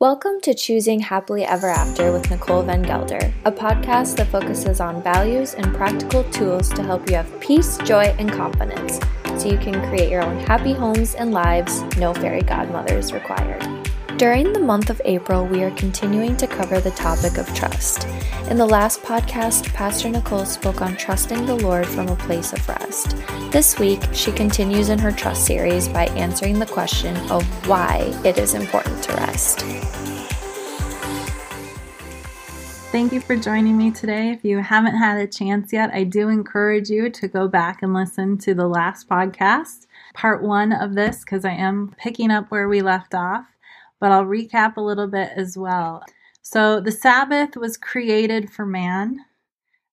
Welcome to Choosing Happily Ever After with Nicole Van Gelder, a podcast that focuses on values and practical tools to help you have peace, joy, and confidence so you can create your own happy homes and lives, no fairy godmothers required. During the month of April, we are continuing to cover the topic of trust. In the last podcast, Pastor Nicole spoke on trusting the Lord from a place of rest. This week, she continues in her trust series by answering the question of why it is important to rest. Thank you for joining me today. If you haven't had a chance yet, I do encourage you to go back and listen to the last podcast, part one of this, because I am picking up where we left off but I'll recap a little bit as well. So, the Sabbath was created for man,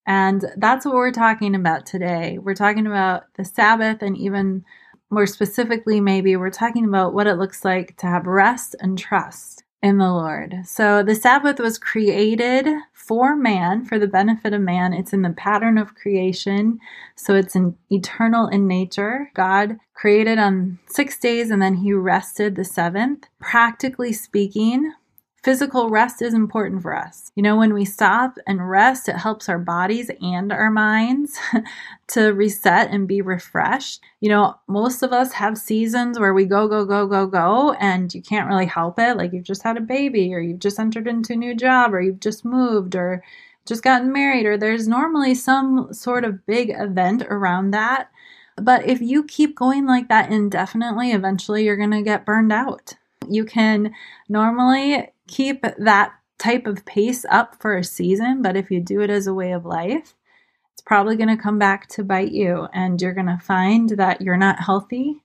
and that's what we're talking about today. We're talking about the Sabbath, and even more specifically, maybe we're talking about what it looks like to have rest and trust in the Lord. So, the Sabbath was created for man, for the benefit of man. It's in the pattern of creation, so it's an eternal in nature. God created on six days and then he rested the seventh. Practically speaking, Physical rest is important for us. You know, when we stop and rest, it helps our bodies and our minds to reset and be refreshed. You know, most of us have seasons where we go, go, go, go, go, and you can't really help it. Like you've just had a baby, or you've just entered into a new job, or you've just moved, or just gotten married, or there's normally some sort of big event around that. But if you keep going like that indefinitely, eventually you're going to get burned out. You can normally keep that type of pace up for a season, but if you do it as a way of life, it's probably going to come back to bite you and you're going to find that you're not healthy,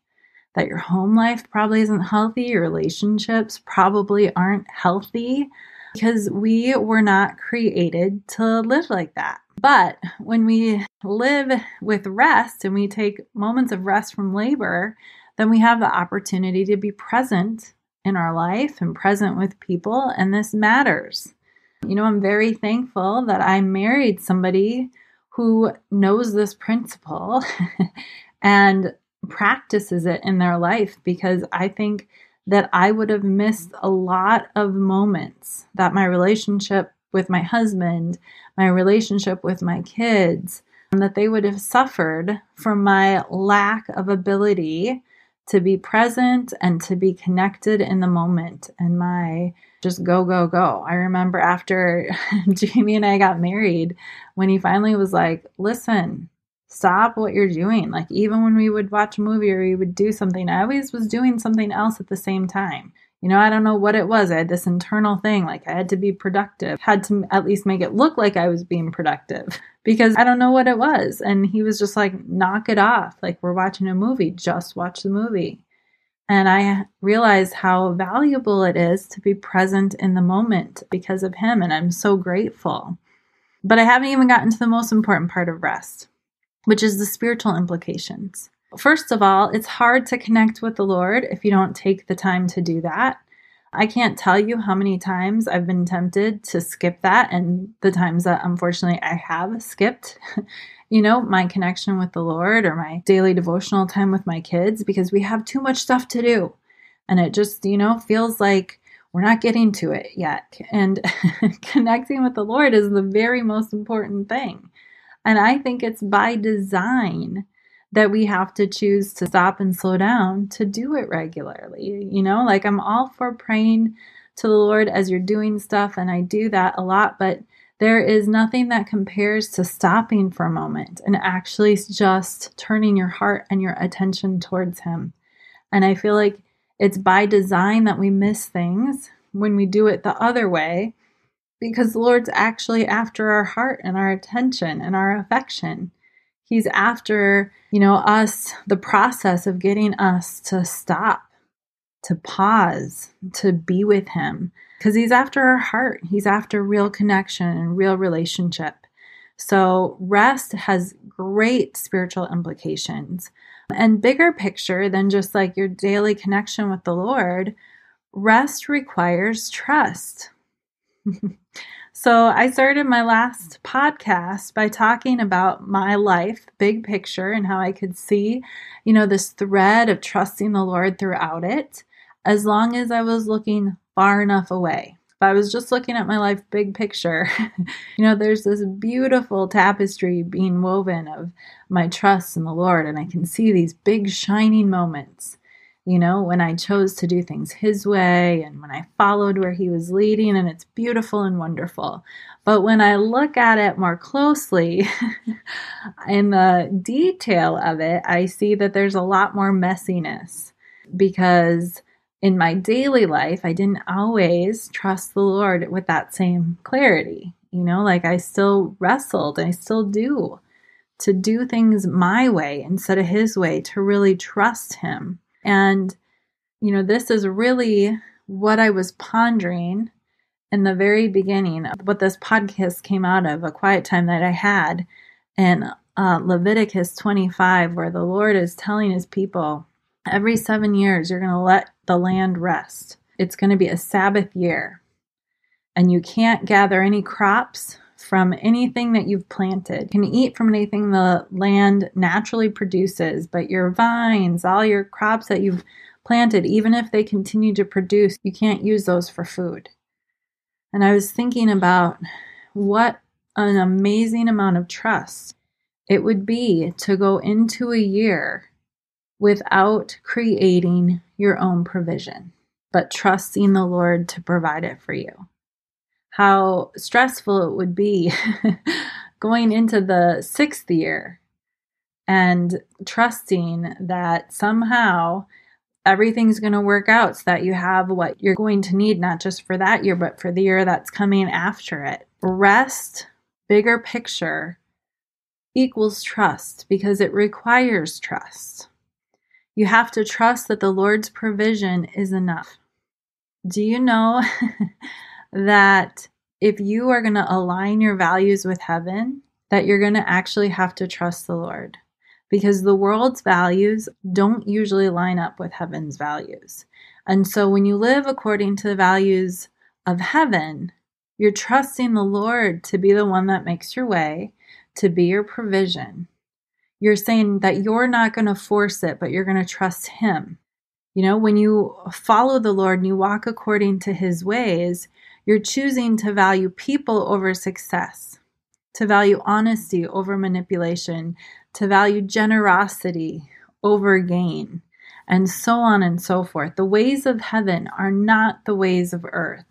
that your home life probably isn't healthy, your relationships probably aren't healthy because we were not created to live like that. But when we live with rest and we take moments of rest from labor, then we have the opportunity to be present in our life and present with people, and this matters. You know, I'm very thankful that I married somebody who knows this principle and practices it in their life because I think that I would have missed a lot of moments that my relationship with my husband, my relationship with my kids, that they would have suffered from my lack of ability to be present and to be connected in the moment and my just go go go. I remember after jamie and i got married when he finally was like listen stop what you're doing. Like even when we would watch a movie or we would do something i always was doing something else at the same time. You know, I don't know what it was. I had this internal thing, like I had to be productive, had to at least make it look like I was being productive because I don't know what it was. And he was just like, knock it off. Like we're watching a movie, just watch the movie. And I realized how valuable it is to be present in the moment because of him. And I'm so grateful. But I haven't even gotten to the most important part of rest, which is the spiritual implications. First of all, it's hard to connect with the Lord if you don't take the time to do that. I can't tell you how many times I've been tempted to skip that, and the times that unfortunately I have skipped, you know, my connection with the Lord or my daily devotional time with my kids because we have too much stuff to do. And it just, you know, feels like we're not getting to it yet. And connecting with the Lord is the very most important thing. And I think it's by design that we have to choose to stop and slow down to do it regularly. You know, like I'm all for praying to the Lord as you're doing stuff, and I do that a lot, but there is nothing that compares to stopping for a moment and actually just turning your heart and your attention towards Him. And I feel like it's by design that we miss things when we do it the other way because the Lord's actually after our heart and our attention and our affection. He's after, you know, us, the process of getting us to stop, to pause, to be with Him. Because He's after our heart. He's after real connection and real relationship. So, rest has great spiritual implications. And bigger picture than just like your daily connection with the Lord, rest requires trust. So, I started my last podcast by talking about my life, big picture, and how I could see, you know, this thread of trusting the Lord throughout it, as long as I was looking far enough away. If I was just looking at my life big picture, you know, there's this beautiful tapestry being woven of my trust in the Lord, and I can see these big shining moments you know, when I chose to do things His way and when I followed where He was leading, and it's beautiful and wonderful. But when I look at it more closely, in the detail of it, I see that there's a lot more messiness because in my daily life, I didn't always trust the Lord with that same clarity. You know, like I still wrestled, and I still do to do things my way instead of His way, to really trust Him. And, you know, this is really what I was pondering in the very beginning, what this podcast came out of, a quiet time that I had in uh, Leviticus 25, where the Lord is telling his people, every seven years, you're going to let the land rest. It's going to be a Sabbath year. And you can't gather any crops from anything that you've planted. You can eat from anything the land naturally produces, but your vines, all your crops that you've planted, even if they continue to produce, you can't use those for food. And I was thinking about what an amazing amount of trust it would be to go into a year without creating your own provision, but trusting the Lord to provide it for you how stressful it would be going into the sixth year and trusting that somehow everything's going to work out so that you have what you're going to need, not just for that year, but for the year that's coming after it. Rest, bigger picture, equals trust because it requires trust. You have to trust that the Lord's provision is enough. Do you know that if you are going to align your values with heaven, that you're going to actually have to trust the Lord because the world's values don't usually line up with heaven's values. And so when you live according to the values of heaven, you're trusting the Lord to be the one that makes your way, to be your provision. You're saying that you're not going to force it, but you're going to trust Him. You know, when you follow the Lord and you walk according to His ways, you're choosing to value people over success, to value honesty over manipulation, to value generosity over gain, and so on and so forth. The ways of heaven are not the ways of earth.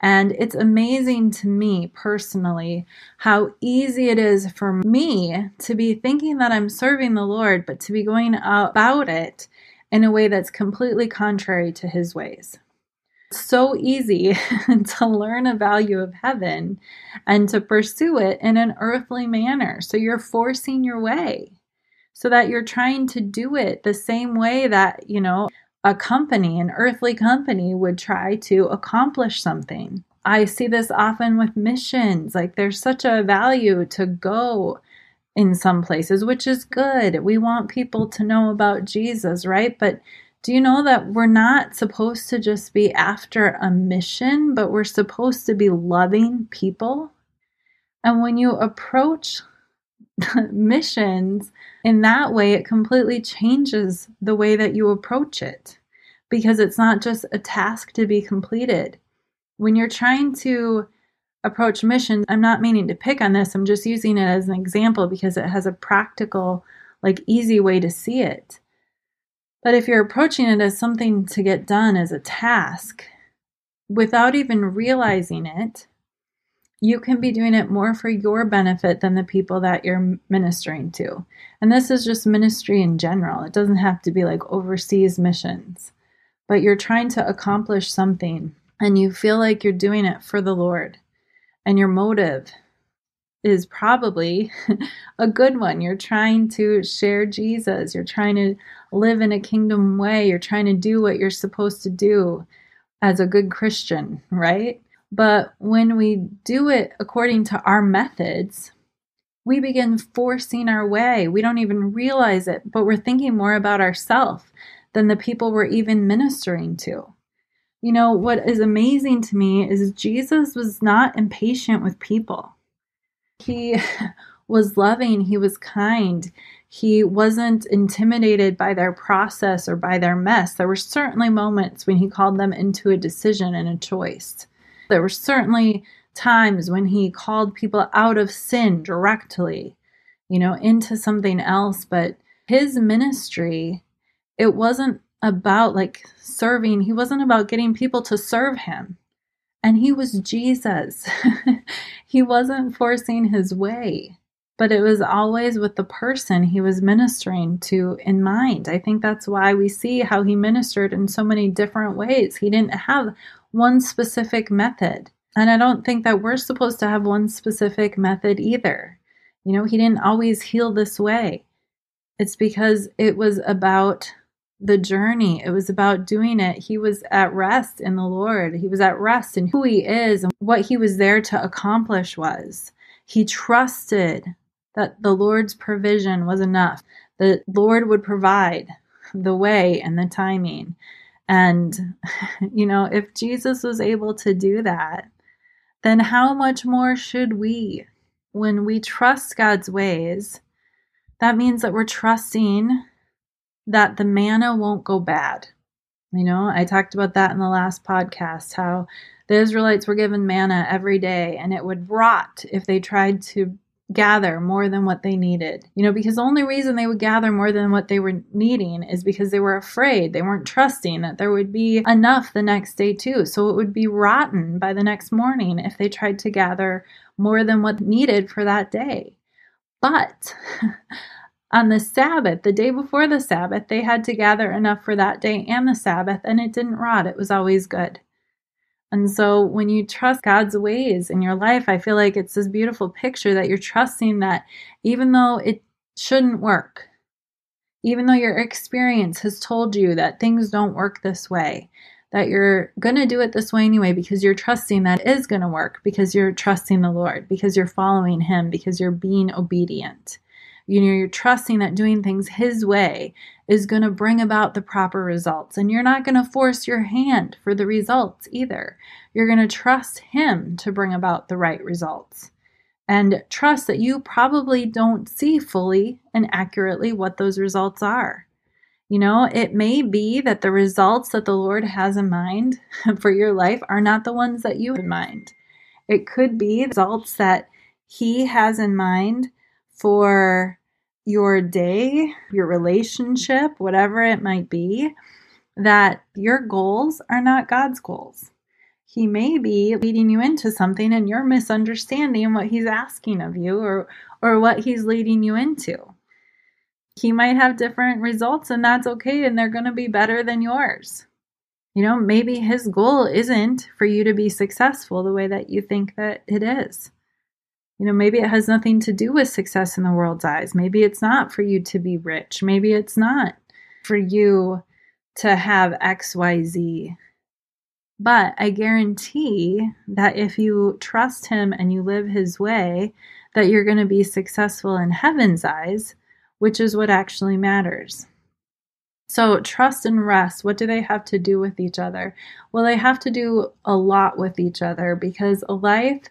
And it's amazing to me personally how easy it is for me to be thinking that I'm serving the Lord, but to be going about it in a way that's completely contrary to his ways so easy to learn a value of heaven and to pursue it in an earthly manner. So you're forcing your way so that you're trying to do it the same way that, you know, a company, an earthly company would try to accomplish something. I see this often with missions. Like there's such a value to go in some places, which is good. We want people to know about Jesus, right? But do you know that we're not supposed to just be after a mission, but we're supposed to be loving people? And when you approach missions in that way, it completely changes the way that you approach it because it's not just a task to be completed. When you're trying to approach missions, I'm not meaning to pick on this, I'm just using it as an example because it has a practical, like easy way to see it but if you're approaching it as something to get done as a task, without even realizing it, you can be doing it more for your benefit than the people that you're ministering to. And this is just ministry in general. It doesn't have to be like overseas missions, but you're trying to accomplish something and you feel like you're doing it for the Lord. And your motive is probably a good one. You're trying to share Jesus, you're trying to live in a kingdom way, you're trying to do what you're supposed to do as a good Christian, right? But when we do it according to our methods, we begin forcing our way. We don't even realize it, but we're thinking more about ourselves than the people we're even ministering to. You know, what is amazing to me is Jesus was not impatient with people. He was loving, he was kind, He wasn't intimidated by their process or by their mess. There were certainly moments when he called them into a decision and a choice. There were certainly times when he called people out of sin directly, you know, into something else. But his ministry, it wasn't about like serving, he wasn't about getting people to serve him. And he was Jesus. he wasn't forcing his way, but it was always with the person he was ministering to in mind. I think that's why we see how he ministered in so many different ways. He didn't have one specific method. And I don't think that we're supposed to have one specific method either. You know, he didn't always heal this way. It's because it was about the journey. It was about doing it. He was at rest in the Lord. He was at rest in who he is and what he was there to accomplish was. He trusted that the Lord's provision was enough. The Lord would provide the way and the timing. And, you know, if Jesus was able to do that, then how much more should we? When we trust God's ways, that means that we're trusting that the manna won't go bad. You know, I talked about that in the last podcast how the Israelites were given manna every day and it would rot if they tried to gather more than what they needed. You know, because the only reason they would gather more than what they were needing is because they were afraid. They weren't trusting that there would be enough the next day, too. So it would be rotten by the next morning if they tried to gather more than what needed for that day. But on the Sabbath, the day before the Sabbath, they had to gather enough for that day and the Sabbath, and it didn't rot. It was always good. And so when you trust God's ways in your life, I feel like it's this beautiful picture that you're trusting that even though it shouldn't work, even though your experience has told you that things don't work this way, that you're going to do it this way anyway because you're trusting that is going to work because you're trusting the Lord, because you're following Him, because you're being obedient. You know, you're trusting that doing things His way is going to bring about the proper results. And you're not going to force your hand for the results either. You're going to trust Him to bring about the right results. And trust that you probably don't see fully and accurately what those results are. You know, it may be that the results that the Lord has in mind for your life are not the ones that you have in mind. It could be the results that He has in mind for your day, your relationship, whatever it might be, that your goals are not God's goals. He may be leading you into something and you're misunderstanding what he's asking of you or or what he's leading you into. He might have different results and that's okay and they're going to be better than yours. You know, maybe his goal isn't for you to be successful the way that you think that it is. You know, maybe it has nothing to do with success in the world's eyes. Maybe it's not for you to be rich. Maybe it's not for you to have XYZ. But I guarantee that if you trust him and you live his way, that you're going to be successful in heaven's eyes, which is what actually matters. So, trust and rest, what do they have to do with each other? Well, they have to do a lot with each other because a life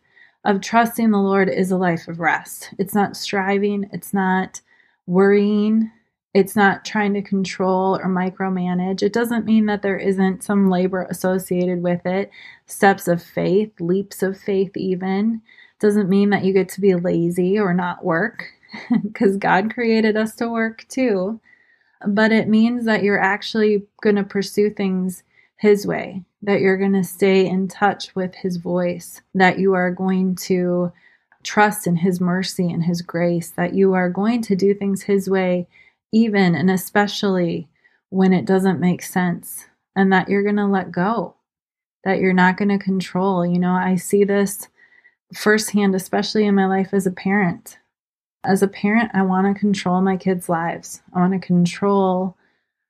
of trusting the Lord is a life of rest. It's not striving, it's not worrying, it's not trying to control or micromanage. It doesn't mean that there isn't some labor associated with it, steps of faith, leaps of faith, even. Doesn't mean that you get to be lazy or not work, because God created us to work too. But it means that you're actually going to pursue things His way, that you're going to stay in touch with His voice, that you are going to trust in His mercy and His grace, that you are going to do things His way, even and especially when it doesn't make sense, and that you're going to let go, that you're not going to control. You know, I see this firsthand, especially in my life as a parent. As a parent, I want to control my kids' lives. I want to control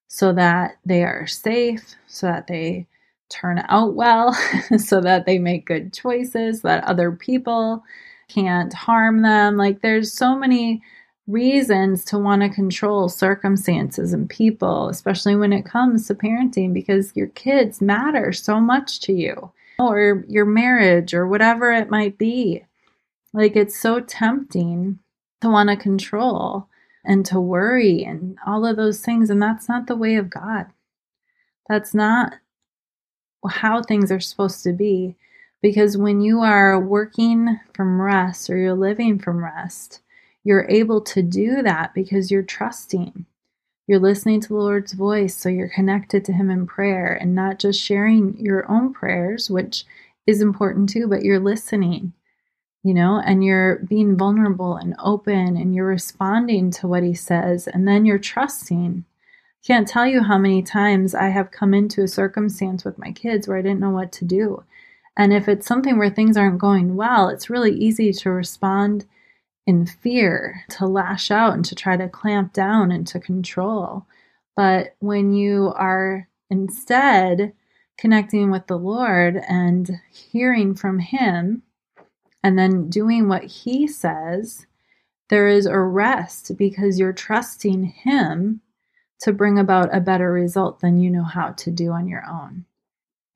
so that they are safe, so that they turn out well, so that they make good choices, that other people can't harm them. Like there's so many reasons to want to control circumstances and people, especially when it comes to parenting, because your kids matter so much to you, or your marriage, or whatever it might be. Like it's so tempting to want to control and to worry and all of those things. And that's not the way of God. That's not how things are supposed to be. Because when you are working from rest or you're living from rest, you're able to do that because you're trusting. You're listening to the Lord's voice, so you're connected to Him in prayer and not just sharing your own prayers, which is important too, but you're listening, you know, and you're being vulnerable and open and you're responding to what He says, and then you're trusting. Can't tell you how many times I have come into a circumstance with my kids where I didn't know what to do. And if it's something where things aren't going well, it's really easy to respond in fear, to lash out and to try to clamp down and to control. But when you are instead connecting with the Lord and hearing from Him, and then doing what He says, there is a rest because you're trusting Him to bring about a better result than you know how to do on your own.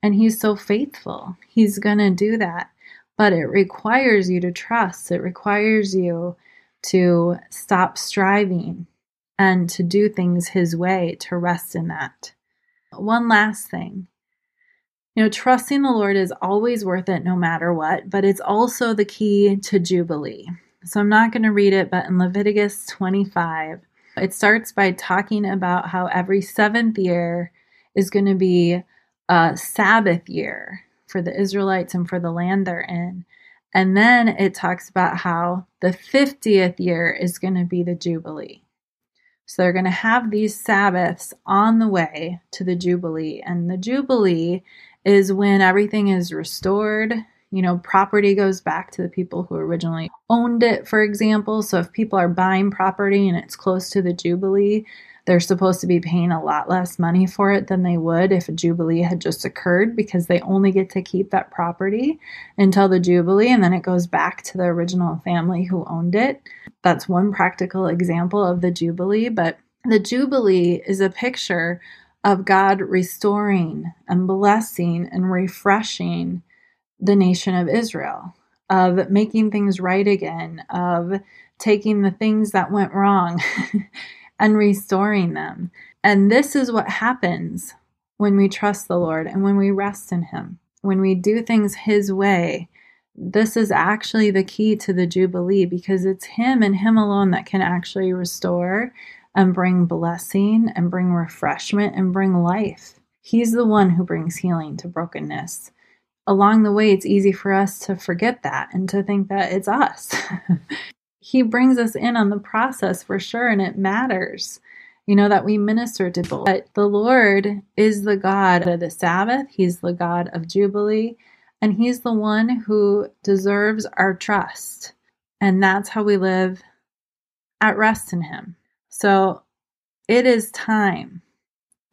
And He's so faithful. He's going to do that. But it requires you to trust, it requires you to stop striving and to do things His way, to rest in that. One last thing. You know, trusting the Lord is always worth it no matter what, but it's also the key to Jubilee. So I'm not going to read it, but in Leviticus 25, it starts by talking about how every seventh year is going to be a Sabbath year for the Israelites and for the land they're in. And then it talks about how the 50th year is going to be the Jubilee. So they're going to have these Sabbaths on the way to the Jubilee. And the Jubilee is when everything is restored. You know, property goes back to the people who originally owned it, for example. So if people are buying property and it's close to the Jubilee, they're supposed to be paying a lot less money for it than they would if a Jubilee had just occurred because they only get to keep that property until the Jubilee and then it goes back to the original family who owned it. That's one practical example of the Jubilee, but the Jubilee is a picture of God restoring and blessing and refreshing the nation of Israel, of making things right again, of taking the things that went wrong and restoring them. And this is what happens when we trust the Lord and when we rest in Him. When we do things His way, this is actually the key to the Jubilee because it's Him and Him alone that can actually restore and bring blessing and bring refreshment and bring life. He's the one who brings healing to brokenness. Along the way, it's easy for us to forget that and to think that it's us. he brings us in on the process for sure, and it matters, you know, that we minister to both. But the Lord is the God of the Sabbath, He's the God of Jubilee, and He's the one who deserves our trust. And that's how we live at rest in Him. So it is time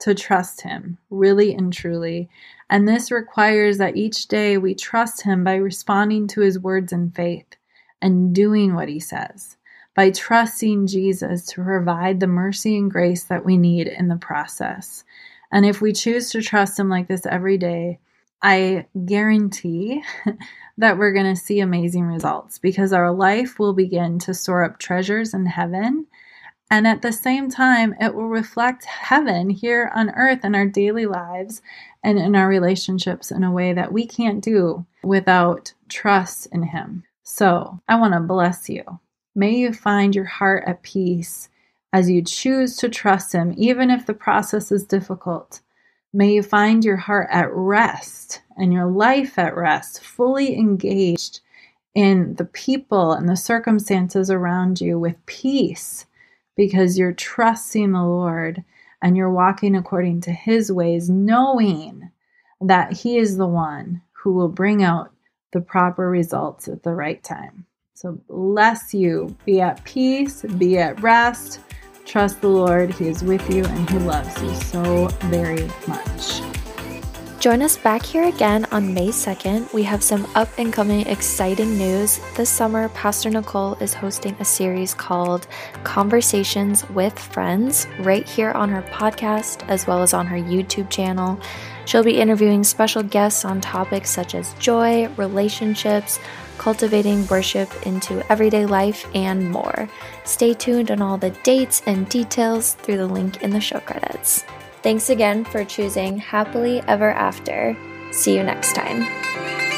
to trust Him, really and truly. And this requires that each day we trust Him by responding to His words in faith and doing what he says, by trusting Jesus to provide the mercy and grace that we need in the process. And if we choose to trust him like this every day, I guarantee that we're going to see amazing results because our life will begin to store up treasures in heaven. And at the same time, it will reflect heaven here on earth in our daily lives and in our relationships in a way that we can't do without trust in Him. So I want to bless you. May you find your heart at peace as you choose to trust Him, even if the process is difficult. May you find your heart at rest and your life at rest, fully engaged in the people and the circumstances around you with peace because you're trusting the Lord and you're walking according to His ways, knowing that He is the one who will bring out the proper results at the right time. So bless you. Be at peace, be at rest. Trust the Lord. He is with you and He loves you so very much. Join us back here again on May 2nd. We have some up and coming exciting news. This summer, Pastor Nicole is hosting a series called Conversations with Friends right here on her podcast as well as on her YouTube channel. She'll be interviewing special guests on topics such as joy, relationships, cultivating worship into everyday life, and more. Stay tuned on all the dates and details through the link in the show credits. Thanks again for choosing Happily Ever After. See you next time.